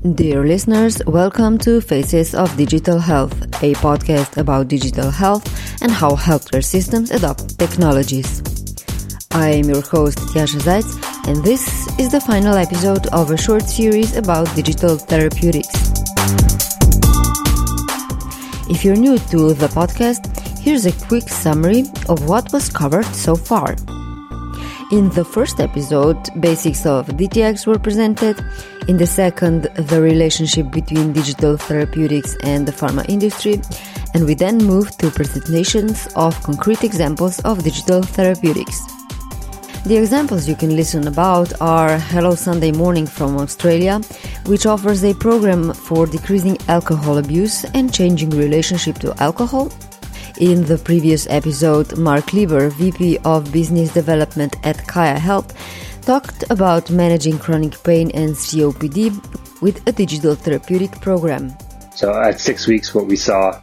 Dear listeners, welcome to Faces of Digital Health, a podcast about digital health and how healthcare systems adopt technologies. I am your host, Tjaša Zajc, and this is the final episode of a short series about digital therapeutics. If you're new to the podcast, here's a quick summary of what was covered so far. In the first episode, basics of DTX were presented. In the second, the relationship between digital therapeutics and the pharma industry. And we then moved to presentations of concrete examples of digital therapeutics. The examples you can listen about are Hello Sunday Morning from Australia, which offers a program for decreasing alcohol abuse and changing relationship to alcohol, in the previous episode, Mark Lieber, VP of Business Development at Kaia Health, talked about managing chronic pain and COPD with a digital therapeutic program. So, at six weeks, what we saw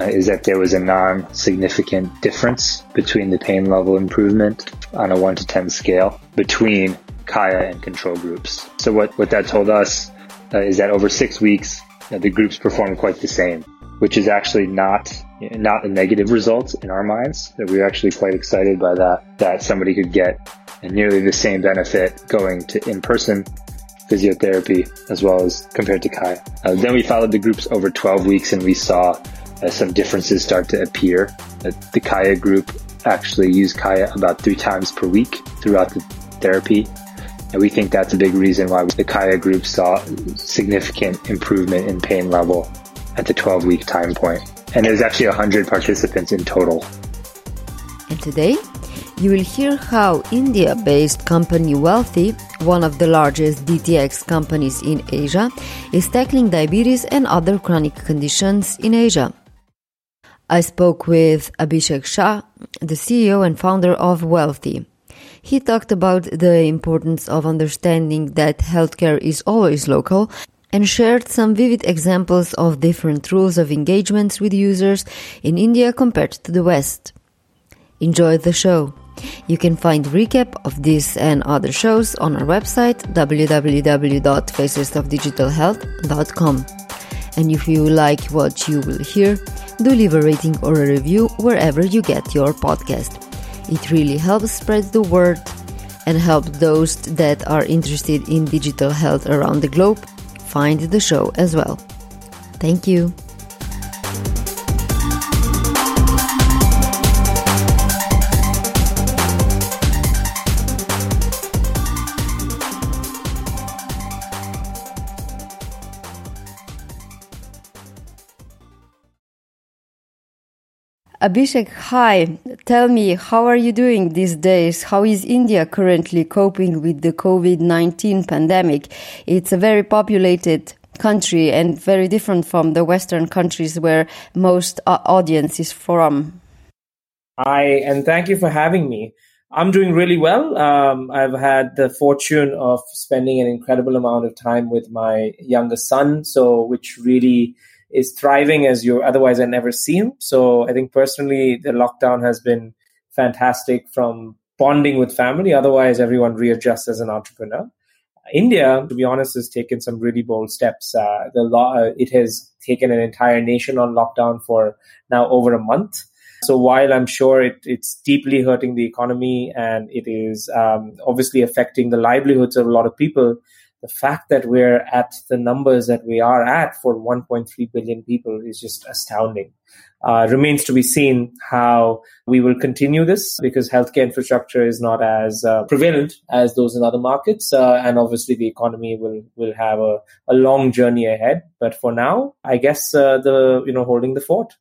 uh, is that there was a non significant difference between the pain level improvement on a 1 to 10 scale between Kaia and control groups. So, what, what that told us uh, is that over six weeks, the groups performed quite the same which is actually not not a negative result in our minds. That we are actually quite excited by that. That somebody could get nearly the same benefit going to in-person physiotherapy as well as compared to Kai. Uh, then we followed the groups over 12 weeks and we saw uh, some differences start to appear. Uh, the Kaia group actually used Kaia about three times per week throughout the therapy. And we think that's a big reason why the Kaia group saw significant improvement in pain level at the 12 week time point. And there's actually 100 participants in total. And today, you will hear how India based company Wellthy, one of the largest DTX companies in Asia, is tackling diabetes and other chronic conditions in Asia. I spoke with Abhishek Shah, the CEO and founder of Wellthy. He talked about the importance of understanding that healthcare is always local and shared some vivid examples of different rules of engagements with users in India compared to the West. Enjoy the show. You can find recap of this and other shows on our website www.facesofdigitalhealth.com. And if you like what you will hear, do leave a rating or a review wherever you get your podcast. It really helps spread the word and help those that are interested in digital health around the globe find the show as well. Thank you. Abhishek, hi. Tell me, how are you doing these days? How is India currently coping with the COVID 19 pandemic? It's a very populated country and very different from the Western countries where most uh, audience is from. Hi, and thank you for having me. I'm doing really well. Um, I've had the fortune of spending an incredible amount of time with my youngest son, so which really is thriving as you otherwise I never see him. So I think personally, the lockdown has been fantastic from bonding with family. Otherwise, everyone readjusts as an entrepreneur. India, to be honest, has taken some really bold steps. Uh, the law, uh, it has taken an entire nation on lockdown for now over a month. So while I'm sure it, it's deeply hurting the economy and it is um, obviously affecting the livelihoods of a lot of people, the fact that we're at the numbers that we are at for 1.3 billion people is just astounding. Uh, remains to be seen how we will continue this because healthcare infrastructure is not as uh, prevalent as those in other markets, uh, and obviously the economy will will have a, a long journey ahead. But for now, I guess uh, the you know holding the fort.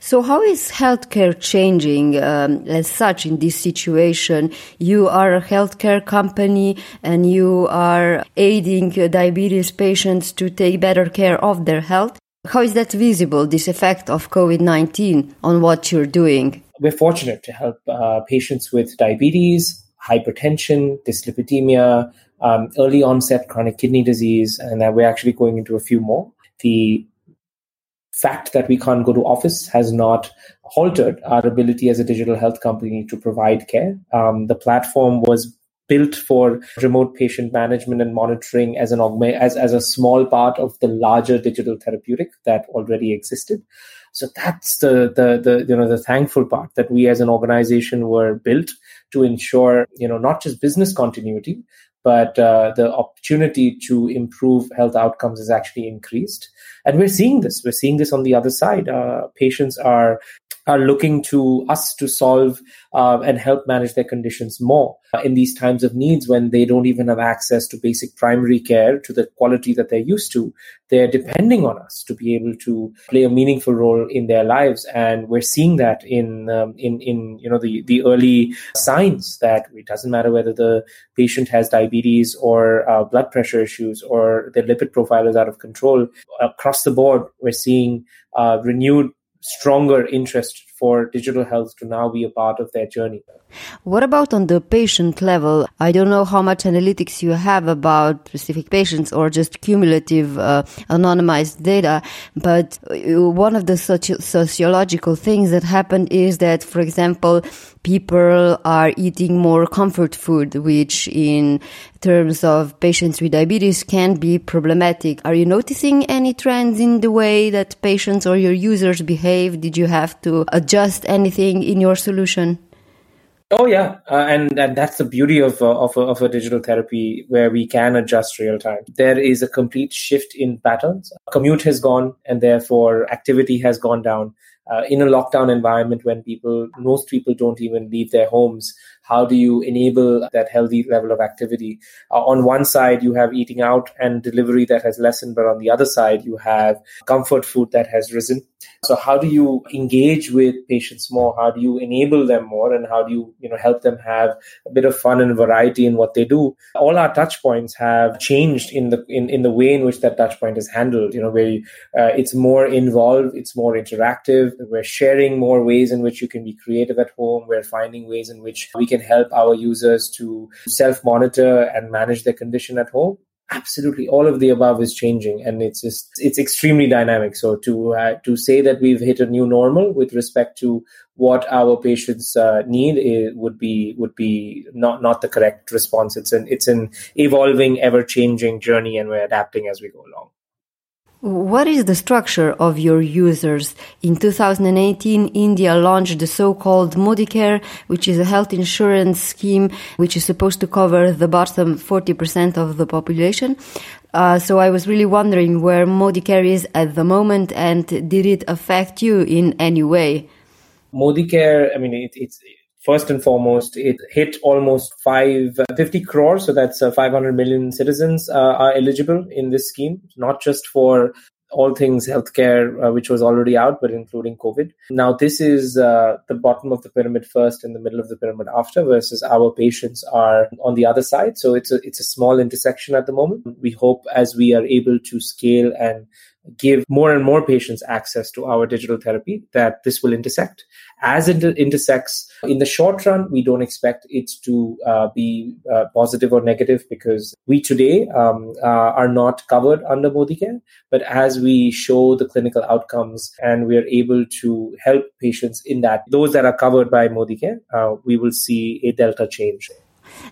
So, how is healthcare changing um, as such in this situation? You are a healthcare company and you are aiding diabetes patients to take better care of their health. How is that visible, this effect of COVID 19 on what you're doing? We're fortunate to help uh, patients with diabetes, hypertension, dyslipidemia, um, early onset chronic kidney disease, and we're actually going into a few more. The fact that we can't go to office has not halted our ability as a digital health company to provide care. Um, the platform was built for remote patient management and monitoring as an as, as a small part of the larger digital therapeutic that already existed. So that's the, the, the, you know, the thankful part that we as an organization were built to ensure, you know, not just business continuity, but uh, the opportunity to improve health outcomes is actually increased. And we're seeing this. We're seeing this on the other side. Uh, patients are are looking to us to solve uh, and help manage their conditions more uh, in these times of needs when they don't even have access to basic primary care to the quality that they're used to. They're depending on us to be able to play a meaningful role in their lives, and we're seeing that in um, in in you know the the early signs that it doesn't matter whether the patient has diabetes or uh, blood pressure issues or their lipid profile is out of control across the board. We're seeing uh, renewed stronger interest for digital health to now be a part of their journey. What about on the patient level? I don't know how much analytics you have about specific patients or just cumulative uh, anonymized data, but uh, one of the soci- sociological things that happened is that, for example, people are eating more comfort food, which in terms of patients with diabetes can be problematic. Are you noticing any trends in the way that patients or your users behave? Did you have to adjust anything in your solution? Oh yeah, uh, and and that's the beauty of uh, of, a, of a digital therapy where we can adjust real time. There is a complete shift in patterns. Commute has gone, and therefore activity has gone down. Uh, in a lockdown environment, when people most people don't even leave their homes, how do you enable that healthy level of activity? Uh, on one side, you have eating out and delivery that has lessened, but on the other side, you have comfort food that has risen. So how do you engage with patients more? How do you enable them more? And how do you, you know, help them have a bit of fun and variety in what they do? All our touch points have changed in the, in, in the way in which that touch point is handled, you know, where uh, it's more involved, it's more interactive. We're sharing more ways in which you can be creative at home. We're finding ways in which we can help our users to self monitor and manage their condition at home. Absolutely. All of the above is changing and it's just it's extremely dynamic. So to uh, to say that we've hit a new normal with respect to what our patients uh, need it would be would be not not the correct response. It's an it's an evolving ever changing journey and we're adapting as we go along what is the structure of your users? In 2018, India launched the so-called Modicare, which is a health insurance scheme which is supposed to cover the bottom 40% of the population. Uh, so I was really wondering where Modicare is at the moment and did it affect you in any way? Modicare, I mean, it, it's first and foremost, it hit almost 550 crores. So that's uh, 500 million citizens uh, are eligible in this scheme, not just for all things healthcare, uh, which was already out, but including COVID. Now, this is uh, the bottom of the pyramid first and the middle of the pyramid after, versus our patients are on the other side. So it's a, it's a small intersection at the moment. We hope as we are able to scale and give more and more patients access to our digital therapy that this will intersect. As it intersects in the short run, we don't expect it to uh, be uh, positive or negative because we today um, uh, are not covered under Modicare. But as we show the clinical outcomes and we are able to help patients in that, those that are covered by Modicare, uh, we will see a delta change.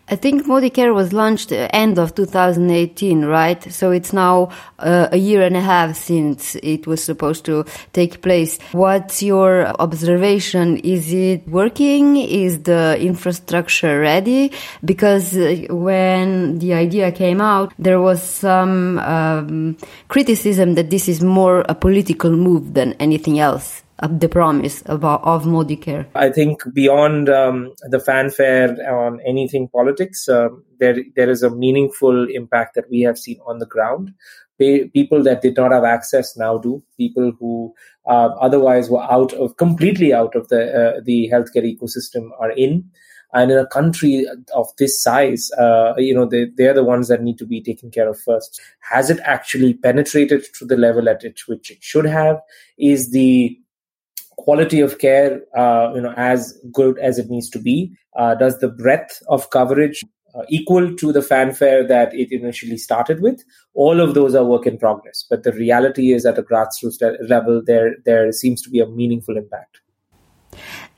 I think Modicare was launched end of 2018, right? So it's now uh, a year and a half since it was supposed to take place. What's your observation? Is it working? Is the infrastructure ready? Because uh, when the idea came out, there was some um, criticism that this is more a political move than anything else the promise about of Modicare? I think beyond um, the fanfare on anything politics, um, there there is a meaningful impact that we have seen on the ground. People that did not have access now do. People who uh, otherwise were out of completely out of the uh, the healthcare ecosystem are in. And in a country of this size, uh, you know, they, they're the ones that need to be taken care of first. Has it actually penetrated to the level at which it should have? Is the quality of care, uh, you know, as good as it needs to be? Uh, does the breadth of coverage uh, equal to the fanfare that it initially started with? All of those are work in progress, but the reality is at a grassroots level, there there seems to be a meaningful impact.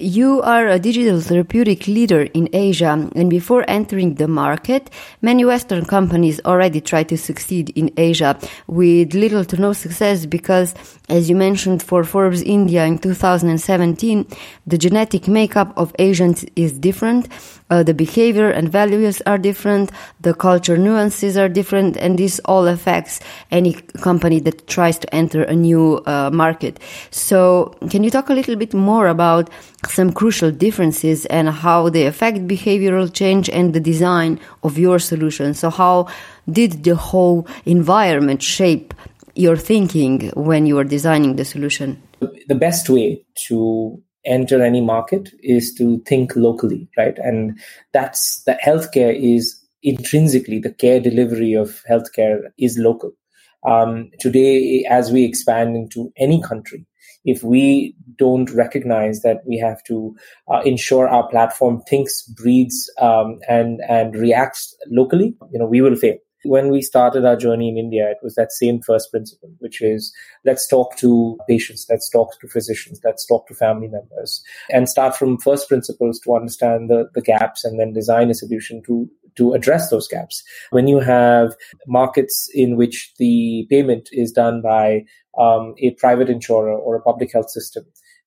You are a digital therapeutic leader in Asia, and before entering the market, many Western companies already tried to succeed in Asia with little to no success because, as you mentioned for Forbes India in 2017, the genetic makeup of Asians is different, uh, the behavior and values are different, the culture nuances are different, and this all affects any company that tries to enter a new uh, market. So, can you talk a little bit more about some crucial differences and how they affect behavioral change and the design of your solution. So, how did the whole environment shape your thinking when you were designing the solution? The best way to enter any market is to think locally, right? And that's the healthcare is intrinsically the care delivery of healthcare is local. Um, today, as we expand into any country, if we don't recognize that we have to uh, ensure our platform thinks, breathes, um, and and reacts locally, you know, we will fail. When we started our journey in India, it was that same first principle, which is let's talk to patients, let's talk to physicians, let's talk to family members, and start from first principles to understand the, the gaps and then design a solution to to address those gaps. When you have markets in which the payment is done by um, a private insurer or a public health system,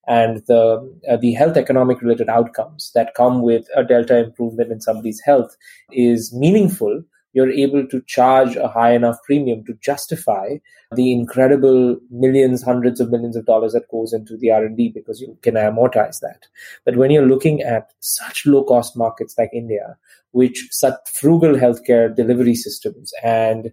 and the uh, the health economic related outcomes that come with a delta improvement in somebody's health is meaningful you're able to charge a high enough premium to justify the incredible millions hundreds of millions of dollars that goes into the r&d because you can amortize that. But when you're looking at such low cost markets like india which such frugal healthcare delivery systems and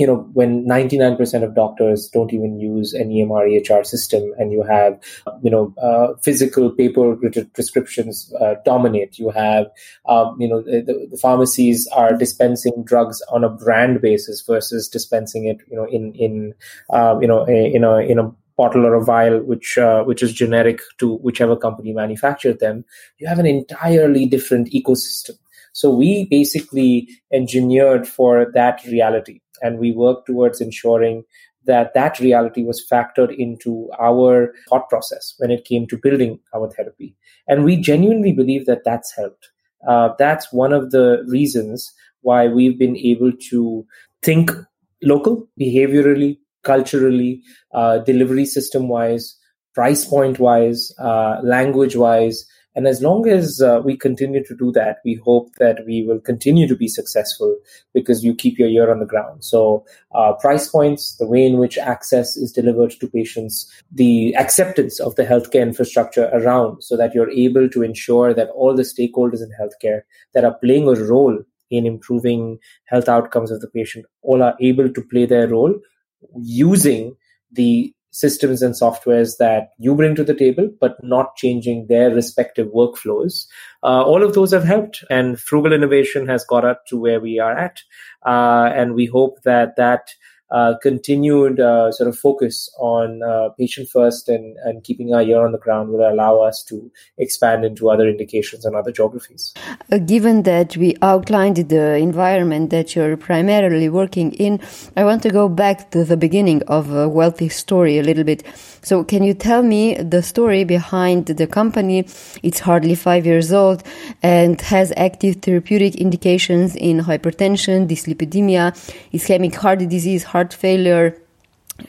you know, when 99% of doctors don't even use an EMR EHR system and you have, you know, uh, physical paper prescriptions uh, dominate, you have, um, you know, the, the, pharmacies are dispensing drugs on a brand basis versus dispensing it, you know, in, in, uh, you know, a, in a, in a bottle or a vial, which, uh, which is generic to whichever company manufactured them, you have an entirely different ecosystem. So we basically engineered for that reality and we worked towards ensuring that that reality was factored into our thought process when it came to building our therapy. And we genuinely believe that that's helped. Uh, that's one of the reasons why we've been able to think local, behaviorally, culturally, uh, delivery system wise, price point wise, uh, language wise, and as long as uh, we continue to do that, we hope that we will continue to be successful because you keep your ear on the ground. So, uh, price points, the way in which access is delivered to patients, the acceptance of the healthcare infrastructure around so that you're able to ensure that all the stakeholders in healthcare that are playing a role in improving health outcomes of the patient all are able to play their role using the systems and softwares that you bring to the table, but not changing their respective workflows. Uh, all of those have helped, and frugal innovation has got us to where we are at. Uh, and we hope that that uh, continued uh, sort of focus on uh, patient first and, and keeping our ear on the ground will allow us to expand into other indications and other geographies. Uh, given that we outlined the environment that you're primarily working in, I want to go back to the beginning of a Wellthy story a little bit. So, can you tell me the story behind the company? It's hardly five years old and has active therapeutic indications in hypertension, dyslipidemia, ischemic heart disease, heart heart failure,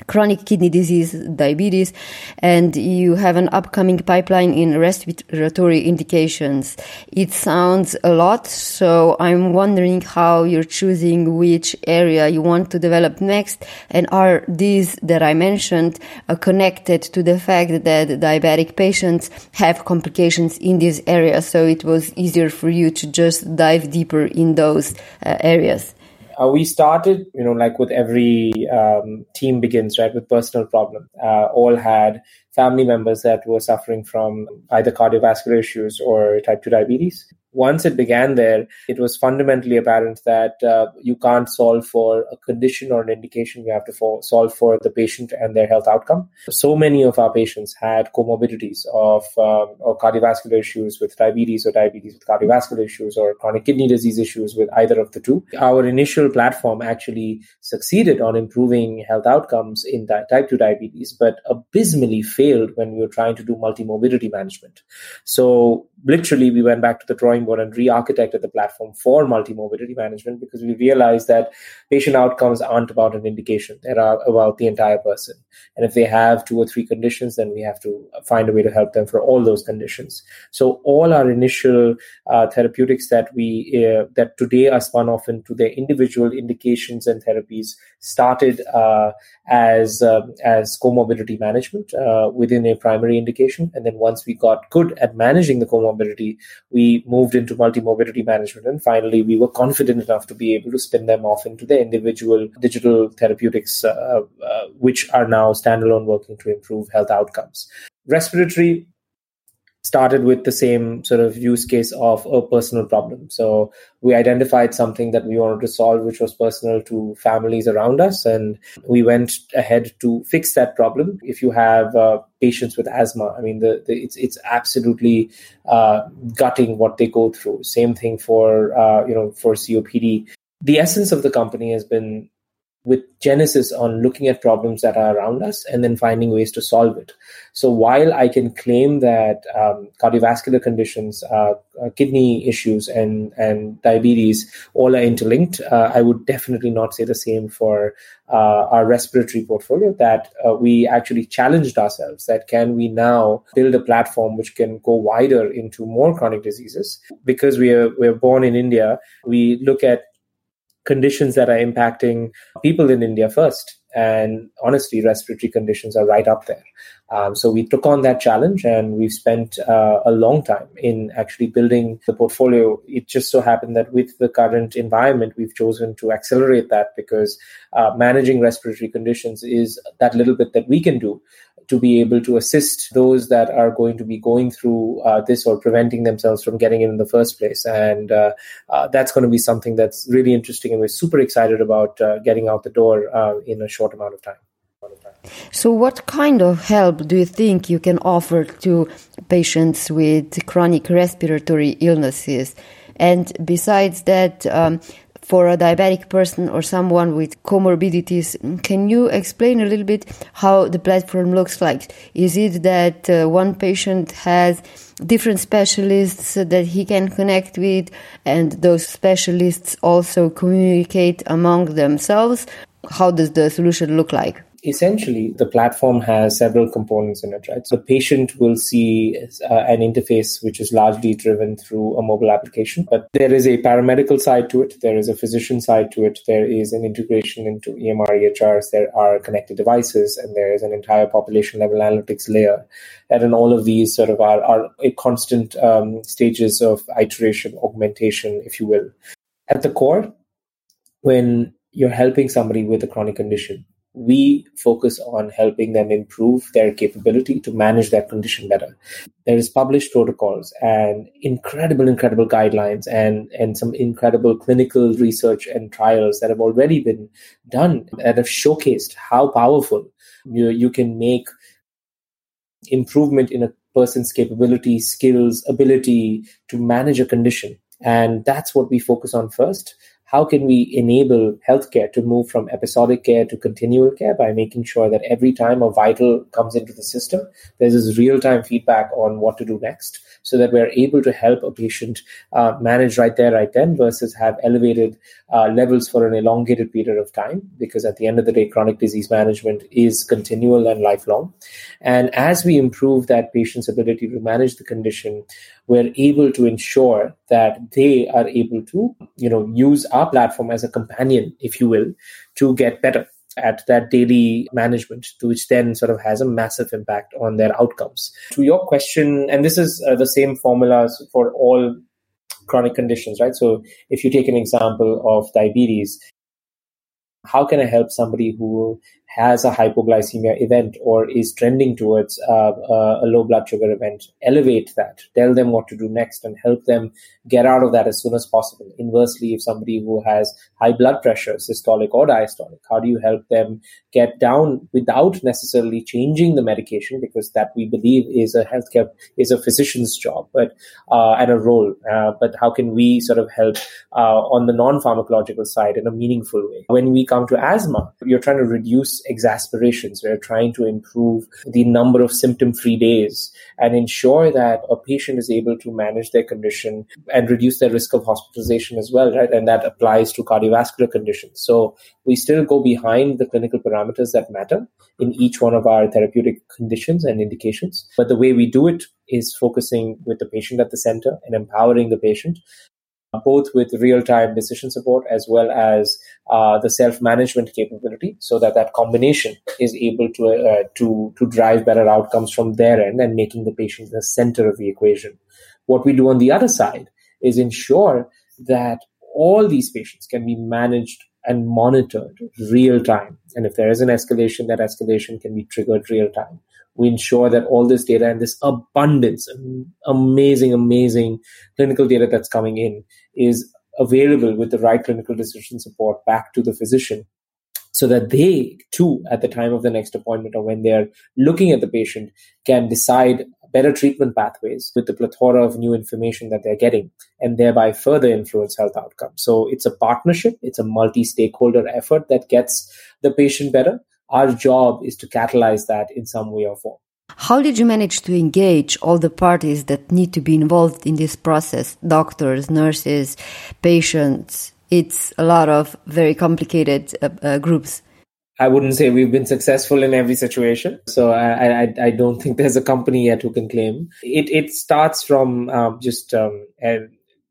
chronic kidney disease, diabetes, and you have an upcoming pipeline in respiratory indications. It sounds a lot, so I'm wondering how you're choosing which area you want to develop next, and are these that I mentioned uh, connected to the fact that diabetic patients have complications in these areas, so it was easier for you to just dive deeper in those uh, areas? Uh, we started, you know, like with every um, team begins, right, with personal problem. Uh, all had family members that were suffering from either cardiovascular issues or type 2 diabetes. Once it began there, it was fundamentally apparent that uh, you can't solve for a condition or an indication. You have to for, solve for the patient and their health outcome. So many of our patients had comorbidities of um, or cardiovascular issues with diabetes or diabetes with cardiovascular issues or chronic kidney disease issues with either of the two. Our initial platform actually succeeded on improving health outcomes in di- type 2 diabetes, but abysmally failed when we were trying to do multimorbidity management. So literally we went back to the drawing board and re-architected the platform for multimorbidity management because we realized that patient outcomes aren't about an indication. They're about the entire person. And if they have two or three conditions then we have to find a way to help them for all those conditions. So all our initial uh, therapeutics that we uh, that today are spun off into their individual indications and therapies started uh, as um, as comorbidity management uh, within a primary indication. And then once we got good at managing the comorbidity comorbidity, we moved into multi-morbidity management. And finally, we were confident enough to be able to spin them off into the individual digital therapeutics, uh, uh, which are now standalone working to improve health outcomes. Respiratory started with the same sort of use case of a personal problem. So we identified something that we wanted to solve, which was personal to families around us. And we went ahead to fix that problem. If you have uh, patients with asthma, I mean, the, the, it's, it's absolutely uh, gutting what they go through. Same thing for, uh, you know, for COPD. The essence of the company has been with Genesis on looking at problems that are around us and then finding ways to solve it. So while I can claim that um, cardiovascular conditions, uh, uh, kidney issues, and and diabetes all are interlinked, uh, I would definitely not say the same for uh, our respiratory portfolio. That uh, we actually challenged ourselves that can we now build a platform which can go wider into more chronic diseases because we are we're born in India. We look at conditions that are impacting people in India first. And honestly, respiratory conditions are right up there. Um, so we took on that challenge and we've spent uh, a long time in actually building the portfolio. It just so happened that with the current environment, we've chosen to accelerate that because uh, managing respiratory conditions is that little bit that we can do to be able to assist those that are going to be going through uh, this or preventing themselves from getting it in the first place. And uh, uh, that's going to be something that's really interesting, and we're super excited about uh, getting out the door uh, in a short amount of time. So, what kind of help do you think you can offer to patients with chronic respiratory illnesses? And besides that, um, for a diabetic person or someone with comorbidities. Can you explain a little bit how the platform looks like? Is it that uh, one patient has different specialists that he can connect with, and those specialists also communicate among themselves? How does the solution look like? Essentially the platform has several components in it right? So the patient will see uh, an interface which is largely driven through a mobile application but there is a paramedical side to it there is a physician side to it there is an integration into emr ehrs there are connected devices and there is an entire population level analytics layer. And in all of these sort of are, are constant um, stages of iteration augmentation if you will. At the core when you're helping somebody with a chronic condition we focus on helping them improve their capability to manage that condition better. There is published protocols and incredible, incredible guidelines and, and some incredible clinical research and trials that have already been done that have showcased how powerful you, you can make improvement in a person's capability, skills, ability to manage a condition. And that's what we focus on first how can we enable healthcare to move from episodic care to continual care by making sure that every time a vital comes into the system, there's this real time feedback on what to do next so that we're able to help a patient uh, manage right there, right then versus have elevated uh, levels for an elongated period of time. Because at the end of the day, chronic disease management is continual and lifelong. And as we improve that patient's ability to manage the condition, we're able to ensure that they are able to, you know, use our platform as a companion, if you will, to get better at that daily management, to which then sort of has a massive impact on their outcomes. To your question, and this is uh, the same formulas for all chronic conditions, right? So if you take an example of diabetes, how can I help somebody who has a hypoglycemia event or is trending towards uh, uh, a low blood sugar event, elevate that, tell them what to do next, and help them get out of that as soon as possible. Inversely, if somebody who has high blood pressure, systolic or diastolic, how do you help them get down without necessarily changing the medication? Because that we believe is a healthcare is a physician's job, but uh, and a role. Uh, but how can we sort of help uh, on the non-pharmacological side in a meaningful way? When we come to asthma, you're trying to reduce exacerbations. We're trying to improve the number of symptom free days and ensure that a patient is able to manage their condition and reduce their risk of hospitalization as well, right? And that applies to cardiovascular conditions. So we still go behind the clinical parameters that matter in each one of our therapeutic conditions and indications. But the way we do it is focusing with the patient at the center and empowering the patient both with real-time decision support as well as uh, the self-management capability, so that that combination is able to uh, to to drive better outcomes from their end and making the patient the center of the equation. What we do on the other side is ensure that all these patients can be managed and monitored real time. And if there is an escalation, that escalation can be triggered real time we ensure that all this data and this abundance, amazing, amazing clinical data that's coming in is available with the right clinical decision support back to the physician so that they too at the time of the next appointment or when they're looking at the patient can decide better treatment pathways with the plethora of new information that they're getting and thereby further influence health outcomes. So it's a partnership. It's a multi-stakeholder effort that gets the patient better. Our job is to catalyze that in some way or form. How did you manage to engage all the parties that need to be involved in this process? Doctors, nurses, patients. It's a lot of very complicated uh, uh, groups. I wouldn't say we've been successful in every situation. So I, I, I don't think there's a company yet who can claim. It, it starts from um, just um,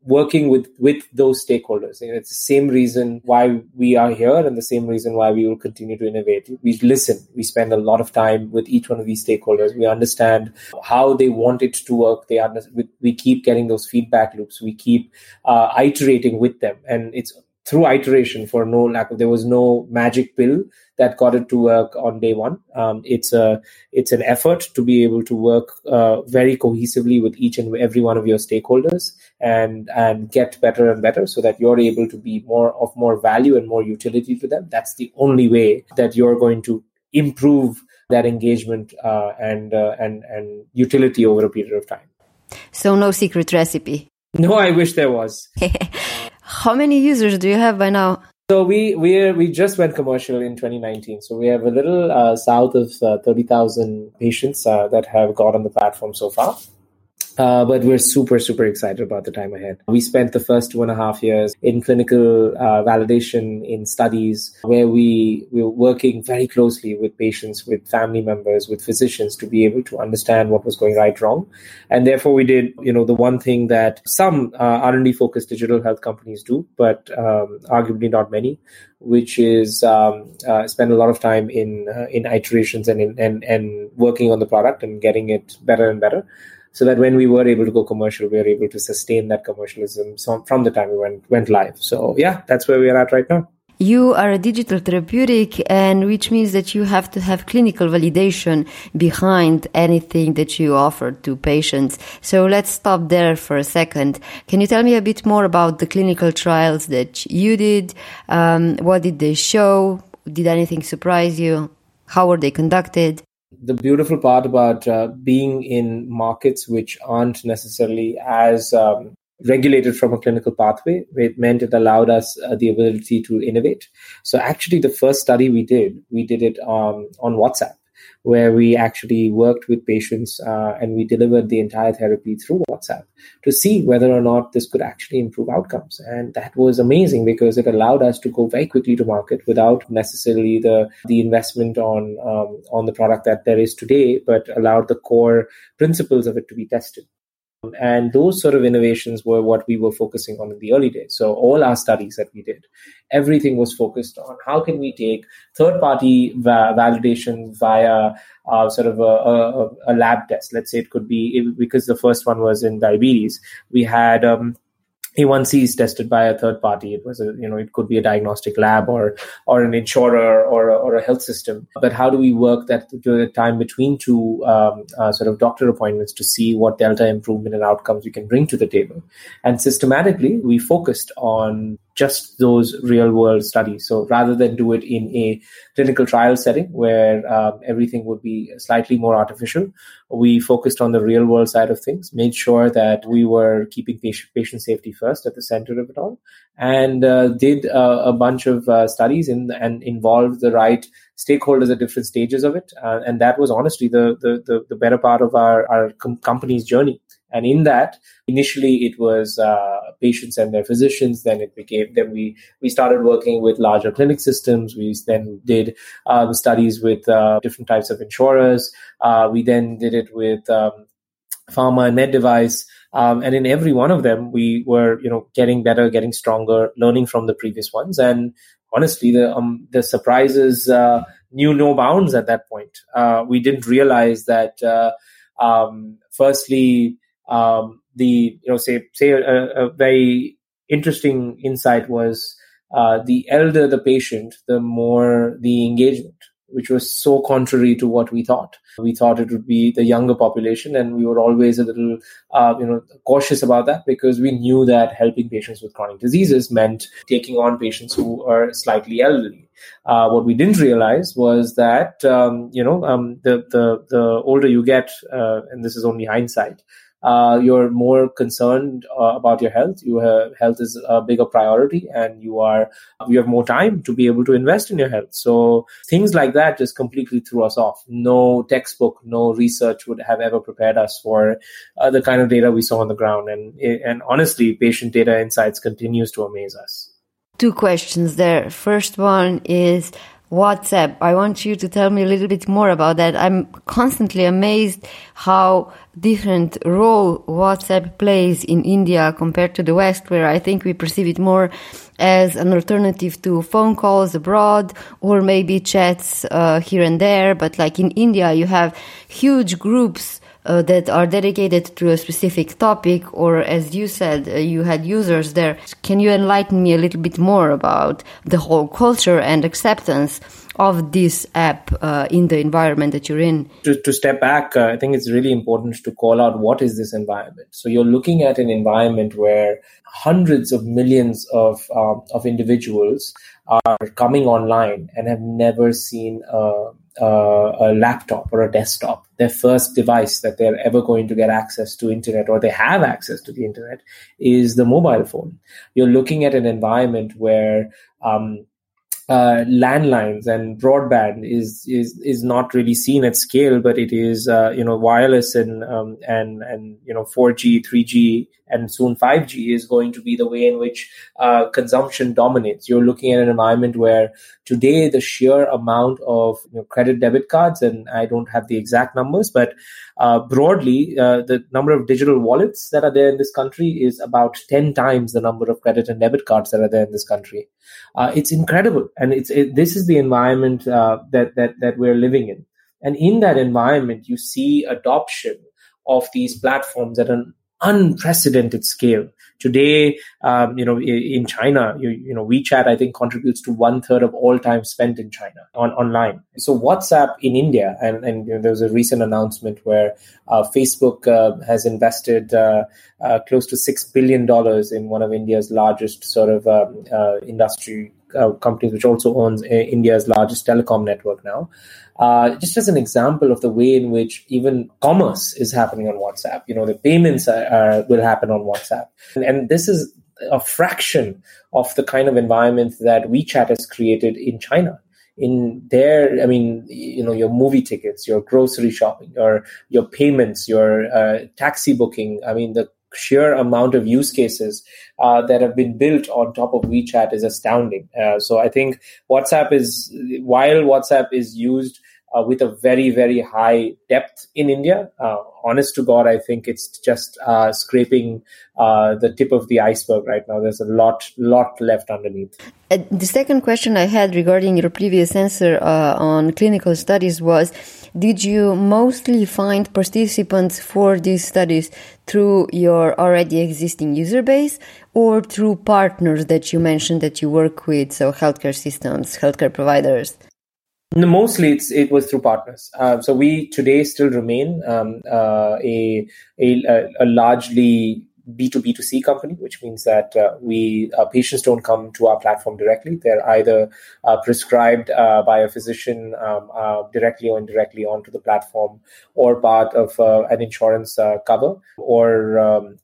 working with with those stakeholders. Know, it's the same reason why we are here and the same reason why we will continue to innovate. We listen. We spend a lot of time with each one of these stakeholders. We understand how they want it to work. They are, we keep getting those feedback loops. We keep uh, iterating with them, and it's through iteration for no lack of there was no magic pill that got it to work on day one. Um, it's a it's an effort to be able to work uh, very cohesively with each and every one of your stakeholders and and get better and better so that you're able to be more of more value and more utility to them. That's the only way that you're going to improve that engagement uh, and uh, and and utility over a period of time. So no secret recipe. No i wish there was How many users do you have by now? So we we we just went commercial in 2019. So we have a little uh, south of uh, 30,000 patients uh, that have got on the platform so far. Uh, but we're super, super excited about the time ahead. We spent the first two and a half years in clinical uh, validation in studies where we, we were working very closely with patients, with family members, with physicians to be able to understand what was going right wrong. And therefore we did, you know, the one thing that some uh, R&D focused digital health companies do, but um, arguably not many, which is um, uh, spend a lot of time in uh, in iterations and in, and and working on the product and getting it better and better so that when we were able to go commercial, we were able to sustain that commercialism from the time we went went live. So yeah, that's where we are at right now. You are a digital therapeutic, and which means that you have to have clinical validation behind anything that you offer to patients. So let's stop there for a second. Can you tell me a bit more about the clinical trials that you did? Um, what did they show? Did anything surprise you? How were they conducted? The beautiful part about uh, being in markets which aren't necessarily as um, regulated from a clinical pathway, it meant it allowed us uh, the ability to innovate. So actually, the first study we did, we did it um, on WhatsApp where we actually worked with patients uh, and we delivered the entire therapy through WhatsApp to see whether or not this could actually improve outcomes. And that was amazing because it allowed us to go very quickly to market without necessarily the the investment on um, on the product that there is today, but allowed the core principles of it to be tested. And those sort of innovations were what we were focusing on in the early days. So all our studies that we did, everything was focused on how can we take third-party va- validation via uh, sort of a, a, a, lab test. Let's say it could be because the first one was in diabetes. We had um, A1C is tested by a third party. It was a, you know, it could be a diagnostic lab or, or an insurer or, or a health system. But how do we work that the time between two um, uh, sort of doctor appointments to see what delta improvement and outcomes we can bring to the table? And systematically, we focused on just those real world studies. So rather than do it in a clinical trial setting where um, everything would be slightly more artificial, we focused on the real world side of things, made sure that we were keeping patient, patient safety first at the center of it all, and uh, did uh, a bunch of uh, studies in, and involved the right stakeholders at different stages of it. Uh, and that was honestly the, the, the, the, better part of our, our com- company's journey. And in that, initially it was uh, patients and their physicians. Then it became, then we, we started working with larger clinic systems. We then did um, studies with uh, different types of insurers. Uh, we then did it with um, pharma and med device. Um, and in every one of them, we were, you know, getting better, getting stronger, learning from the previous ones. And honestly, the um, the surprises uh, knew no bounds at that point. Uh, we didn't realize that. Uh, um, firstly, um, the you know say say a, a very interesting insight was uh, the elder the patient, the more the engagement, which was so contrary to what we thought. We thought it would be the younger population, and we were always a little uh, you know cautious about that because we knew that helping patients with chronic diseases meant taking on patients who are slightly elderly. Uh, what we didn't realize was that um, you know um, the the the older you get, uh, and this is only hindsight, uh, you're more concerned uh, about your health. Your health is a bigger priority, and you are you have more time to be able to invest in your health. So things like that just completely threw us off. No textbook, no research would have ever prepared us for uh, the kind of data we saw on the ground. And and honestly, patient data insights continues to amaze us. Two questions there. First one is WhatsApp. I want you to tell me a little bit more about that. I'm constantly amazed how different role WhatsApp plays in India compared to the West, where I think we perceive it more as an alternative to phone calls abroad or maybe chats uh, here and there. But like in India, you have huge groups uh, that are dedicated to a specific topic, or as you said, uh, you had users there. Can you enlighten me a little bit more about the whole culture and acceptance of this app uh, in the environment that you're in? To, to step back, uh, I think it's really important to call out what is this environment. So you're looking at an environment where hundreds of millions of um, of individuals are coming online and have never seen a, a, a, laptop or a desktop. Their first device that they're ever going to get access to internet or they have access to the internet is the mobile phone. You're looking at an environment where um, uh, landlines and broadband is is is not really seen at scale, but it is uh, you know wireless and um, and and you know 4G, 3G, and soon 5G is going to be the way in which uh, consumption dominates. You're looking at an environment where today the sheer amount of you know, credit debit cards, and I don't have the exact numbers, but uh, broadly uh, the number of digital wallets that are there in this country is about 10 times the number of credit and debit cards that are there in this country. Uh, it's incredible and it's it, this is the environment uh, that that that we're living in and in that environment you see adoption of these platforms at an unprecedented scale Today, um, you know, in China, you, you know, WeChat, I think contributes to one third of all time spent in China on online. So WhatsApp in India, and, and you know, there was a recent announcement where uh, Facebook uh, has invested uh, uh close to $6 billion in one of India's largest sort of um, uh, industry uh, companies, which also owns India's largest telecom network now. Uh, just as an example of the way in which even commerce is happening on WhatsApp. You know, the payments are, are, will happen on WhatsApp. And, and this is a fraction of the kind of environment that WeChat has created in China in there i mean you know your movie tickets your grocery shopping your your payments your uh, taxi booking i mean the sheer amount of use cases uh, that have been built on top of WeChat is astounding. Uh, so I think WhatsApp is while WhatsApp is used uh, with a very, very high depth in India. Uh, honest to God, I think it's just uh, scraping uh, the tip of the iceberg right now. There's a lot, lot left underneath. Uh, the second question I had regarding your previous answer uh, on clinical studies was Did you mostly find participants for these studies through your already existing user base or through partners that you mentioned that you work with, so healthcare systems, healthcare providers? Mostly it's, it was through partners. Uh, so we today still remain um, uh, a, a, a largely B2B2C company, which means that uh, we uh, patients don't come to our platform directly. They're either uh, prescribed uh, by a physician um, uh, directly or indirectly onto the platform, or part of uh, an insurance cover, or um,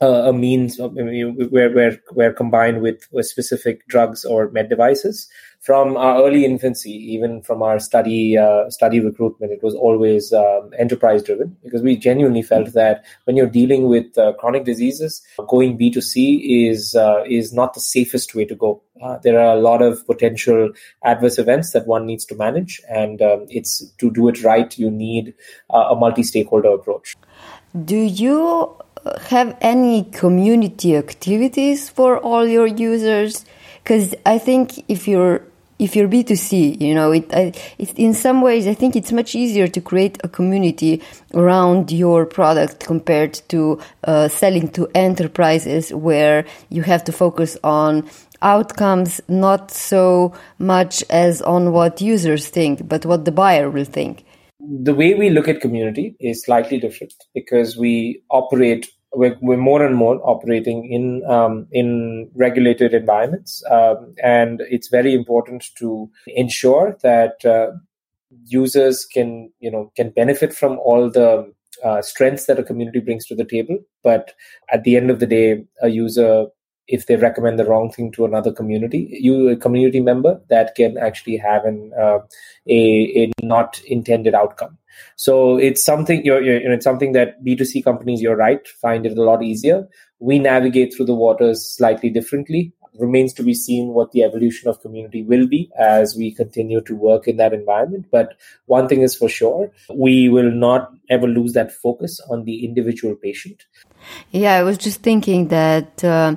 a means of, where, where, where combined with, with specific drugs or med devices from our early infancy, even from our study uh, study recruitment, it was always um, enterprise driven because we genuinely felt that when you're dealing with uh, chronic diseases, going B2C is uh, is not the safest way to go. Uh, there are a lot of potential adverse events that one needs to manage, and um, it's to do it right, you need uh, a multi-stakeholder approach. Do you have any community activities for all your users? Because I think if you're if you're B2C, you know, it, I, in some ways, I think it's much easier to create a community around your product compared to uh, selling to enterprises where you have to focus on outcomes, not so much as on what users think, but what the buyer will think. The way we look at community is slightly different because we operate we're, we're more and more operating in um, in regulated environments, um, and it's very important to ensure that uh, users can you know can benefit from all the uh, strengths that a community brings to the table. But at the end of the day, a user if they recommend the wrong thing to another community, you a community member, that can actually have an uh, a, a not intended outcome. So it's something you're, you're, you know, it's something that B2C companies, you're right, find it a lot easier. We navigate through the waters slightly differently. Remains to be seen what the evolution of community will be as we continue to work in that environment. But one thing is for sure, we will not ever lose that focus on the individual patient. Yeah, I was just thinking that. Uh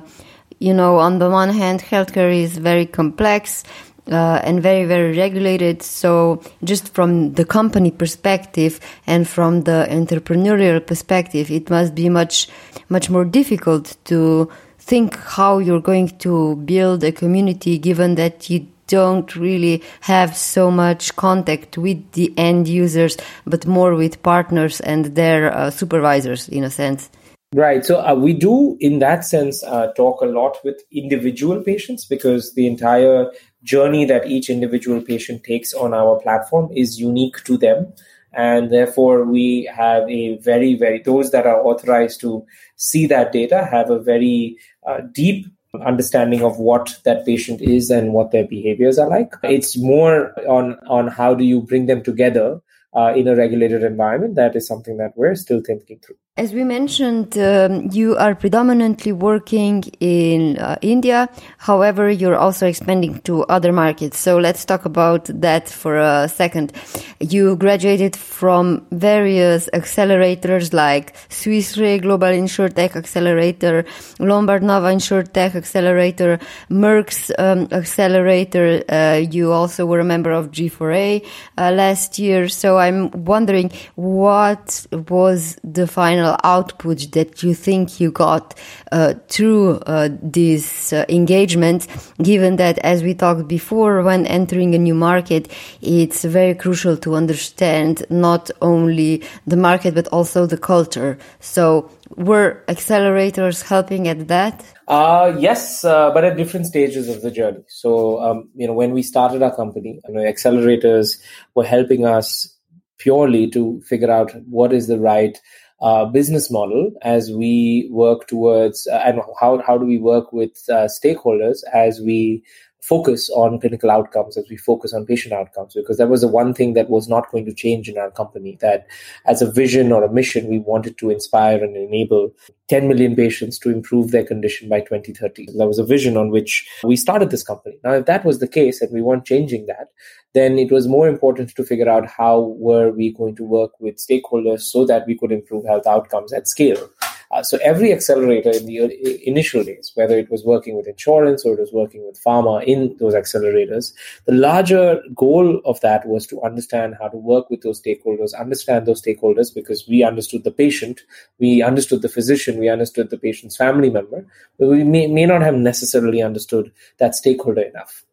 you know, on the one hand, healthcare is very complex uh, and very, very regulated. So, just from the company perspective and from the entrepreneurial perspective, it must be much, much more difficult to think how you're going to build a community given that you don't really have so much contact with the end users, but more with partners and their uh, supervisors in a sense. Right. So uh, we do, in that sense, uh, talk a lot with individual patients because the entire journey that each individual patient takes on our platform is unique to them. And therefore, we have a very, very, those that are authorized to see that data have a very uh, deep understanding of what that patient is and what their behaviors are like. It's more on, on how do you bring them together uh, in a regulated environment. That is something that we're still thinking through. As we mentioned, um, you are predominantly working in uh, India. However, you're also expanding to other markets. So let's talk about that for a second. You graduated from various accelerators like Swiss Re Global InsurTech Accelerator, Lombard Nova InsurTech Accelerator, Merck's um, Accelerator. Uh, you also were a member of G4A uh, last year. So I'm wondering what was the final final output that you think you got uh, through uh, this uh, engagement, given that, as we talked before, when entering a new market, it's very crucial to understand not only the market but also the culture. So, were accelerators helping at that? Uh, yes, uh, but at different stages of the journey. So, um, you know, when we started our company, you know, accelerators were helping us purely to figure out what is the right uh, business model as we work towards uh, and how, how do we work with uh, stakeholders as we focus on clinical outcomes, as we focus on patient outcomes, because that was the one thing that was not going to change in our company. That as a vision or a mission, we wanted to inspire and enable 10 million patients to improve their condition by 2030. That was a vision on which we started this company. Now, if that was the case and we weren't changing that, then it was more important to figure out how were we going to work with stakeholders so that we could improve health outcomes at scale. Uh, so every accelerator in the initial days, whether it was working with insurance or it was working with pharma in those accelerators, the larger goal of that was to understand how to work with those stakeholders, understand those stakeholders because we understood the patient, we understood the physician, we understood the patient's family member, but we may, may not have necessarily understood that stakeholder enough.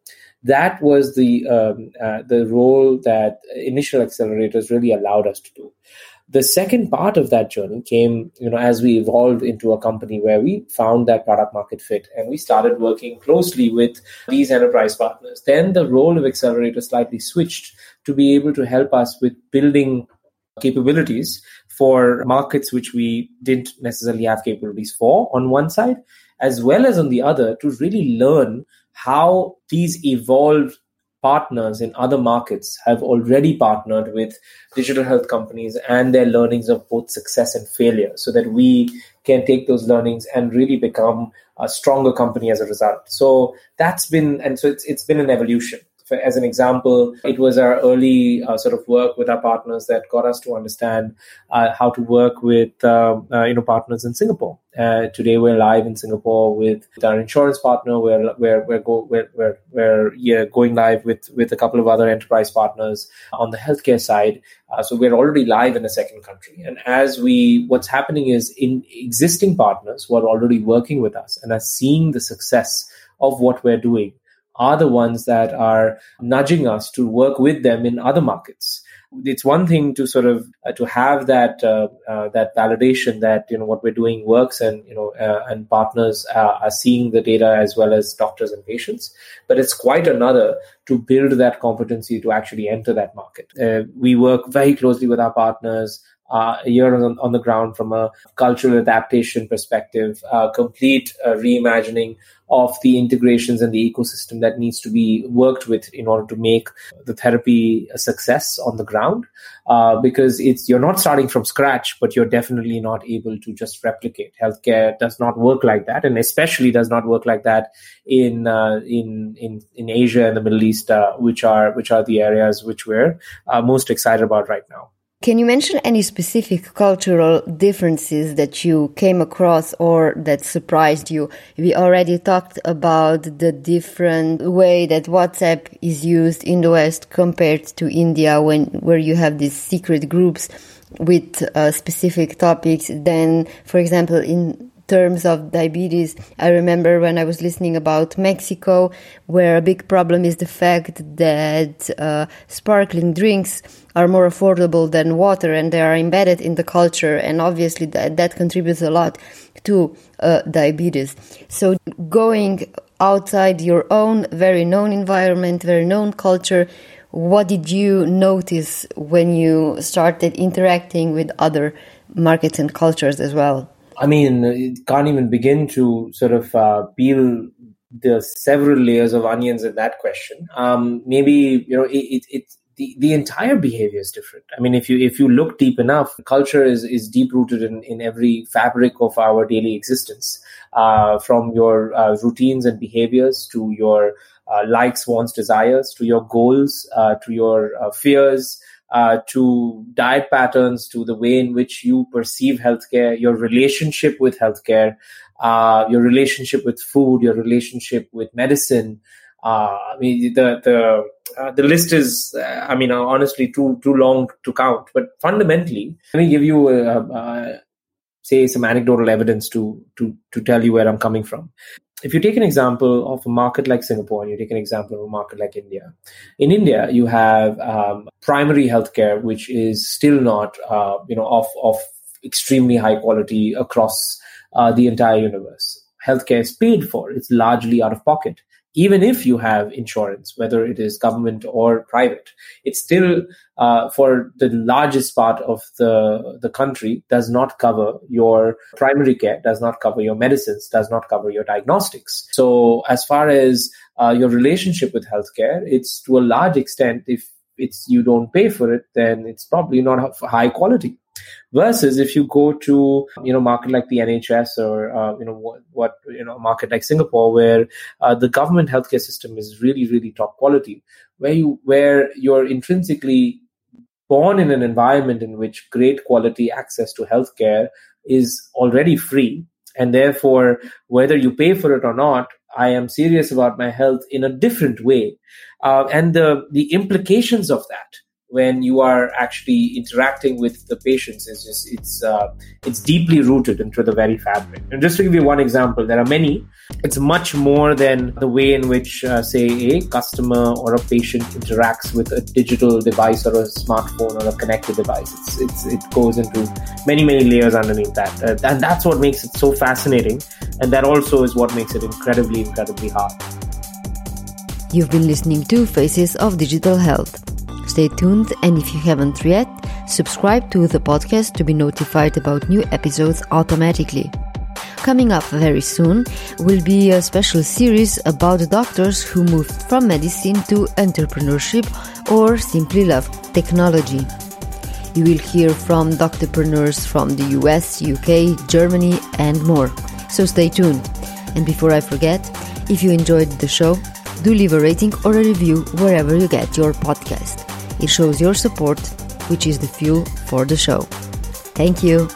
That was the um, uh, the role that initial accelerators really allowed us to do the second part of that journey came you know as we evolved into a company where we found that product market fit and we started working closely with these enterprise partners. Then the role of accelerator slightly switched to be able to help us with building capabilities for markets which we didn't necessarily have capabilities for on one side as well as on the other to really learn how these evolved partners in other markets have already partnered with digital health companies and their learnings of both success and failure so that we can take those learnings and really become a stronger company as a result. So that's been and so it's, it's been an evolution as an example, it was our early uh, sort of work with our partners that got us to understand uh, how to work with uh, uh you know partners in Singapore. Uh, today, we're live in Singapore with, with our insurance partner. We're we're we're, go, we're, we're, we're yeah, going live with with a couple of other enterprise partners on the healthcare side. Uh, so we're already live in a second country. And as we, what's happening is in existing partners who are already working with us and are seeing the success of what we're doing are the ones that are nudging us to work with them in other markets. It's one thing to sort of uh, to have that uh, uh, that validation that you know what we're doing works and you know uh, and partners are seeing the data as well as doctors and patients. But it's quite another to build that competency to actually enter that market. Uh, we work very closely with our partners uh, here on, on, the ground from a cultural adaptation perspective, uh, complete uh, reimagining of the integrations and the ecosystem that needs to be worked with in order to make the therapy a success on the ground. Uh, because it's you're not starting from scratch, but you're definitely not able to just replicate. Healthcare does not work like that, and especially does not work like that in uh, in in in Asia and the Middle East, uh, which are which are the areas which we're most excited about right now. Can you mention any specific cultural differences that you came across or that surprised you? We already talked about the different way that WhatsApp is used in the West compared to India when where you have these secret groups with uh, specific topics. Then, for example, in terms of diabetes. I remember when I was listening about Mexico, where a big problem is the fact that uh, sparkling drinks are more affordable than water and they are embedded in the culture, and obviously that, that contributes a lot to uh, diabetes. So, going outside your own very known environment, very known culture, what did you notice when you started interacting with other markets and cultures as well? I mean, it can't even begin to sort of uh, peel the several layers of onions in that question. Um, maybe you know it, it, it the, the entire behavior is different. I mean, if you if you look deep enough, culture is is deep rooted in, in every fabric of our daily existence, uh, from your uh, routines and behaviors to your uh, likes, wants, desires, to your goals, uh, to your uh, fears, uh, to diet patterns, to the way in which you perceive healthcare, your relationship with healthcare, uh, your relationship with food, your relationship with medicine. Uh, I mean, the the uh, the list is, uh, I mean, honestly, too too long to count. But fundamentally, let me give you, a, a, say, some anecdotal evidence to to to tell you where I'm coming from if you take an example of a market like Singapore and you take an example of a market like India, in India you have um, primary healthcare, which is still not uh, you know of of extremely high quality across uh, the entire universe. Healthcare is paid for; it's largely out of pocket even if you have insurance, whether it is government or private, it still uh, for the largest part of the the country does not cover your primary care, does not cover your medicines, does not cover your diagnostics. So as far as uh, your relationship with healthcare. It's to a large extent, if it's you don't pay for it, then it's probably not high quality. Versus if you go to you know market like the NHS or uh, you know what, what, you know market like Singapore where uh, the government healthcare system is really really top quality, where you where you're intrinsically born in an environment in which great quality access to healthcare is already free. And therefore whether you pay for it or not i am serious about my health in a different way. Uh, and the the implications of that when you are actually interacting with the patients is just it's uh, it's deeply rooted into the very fabric. And just to give you one example, there are many. It's much more than the way in which, uh, say, a customer or a patient interacts with a digital device or a smartphone or a connected device. It's, it's it goes into many many layers underneath that, uh, and that's what makes it so fascinating. And that also is what makes it incredibly incredibly hard. You've been listening to Faces of Digital Health. Stay tuned, and if you haven't yet, subscribe to the podcast to be notified about new episodes automatically. Coming up very soon will be a special series about doctors who moved from medicine to entrepreneurship or simply love technology. You will hear from doctorpreneurs from the US, UK, Germany, and more. So stay tuned. And before I forget, if you enjoyed the show, do leave a rating or a review wherever you get your podcast. It shows your support, which is the fuel for the show. Thank you.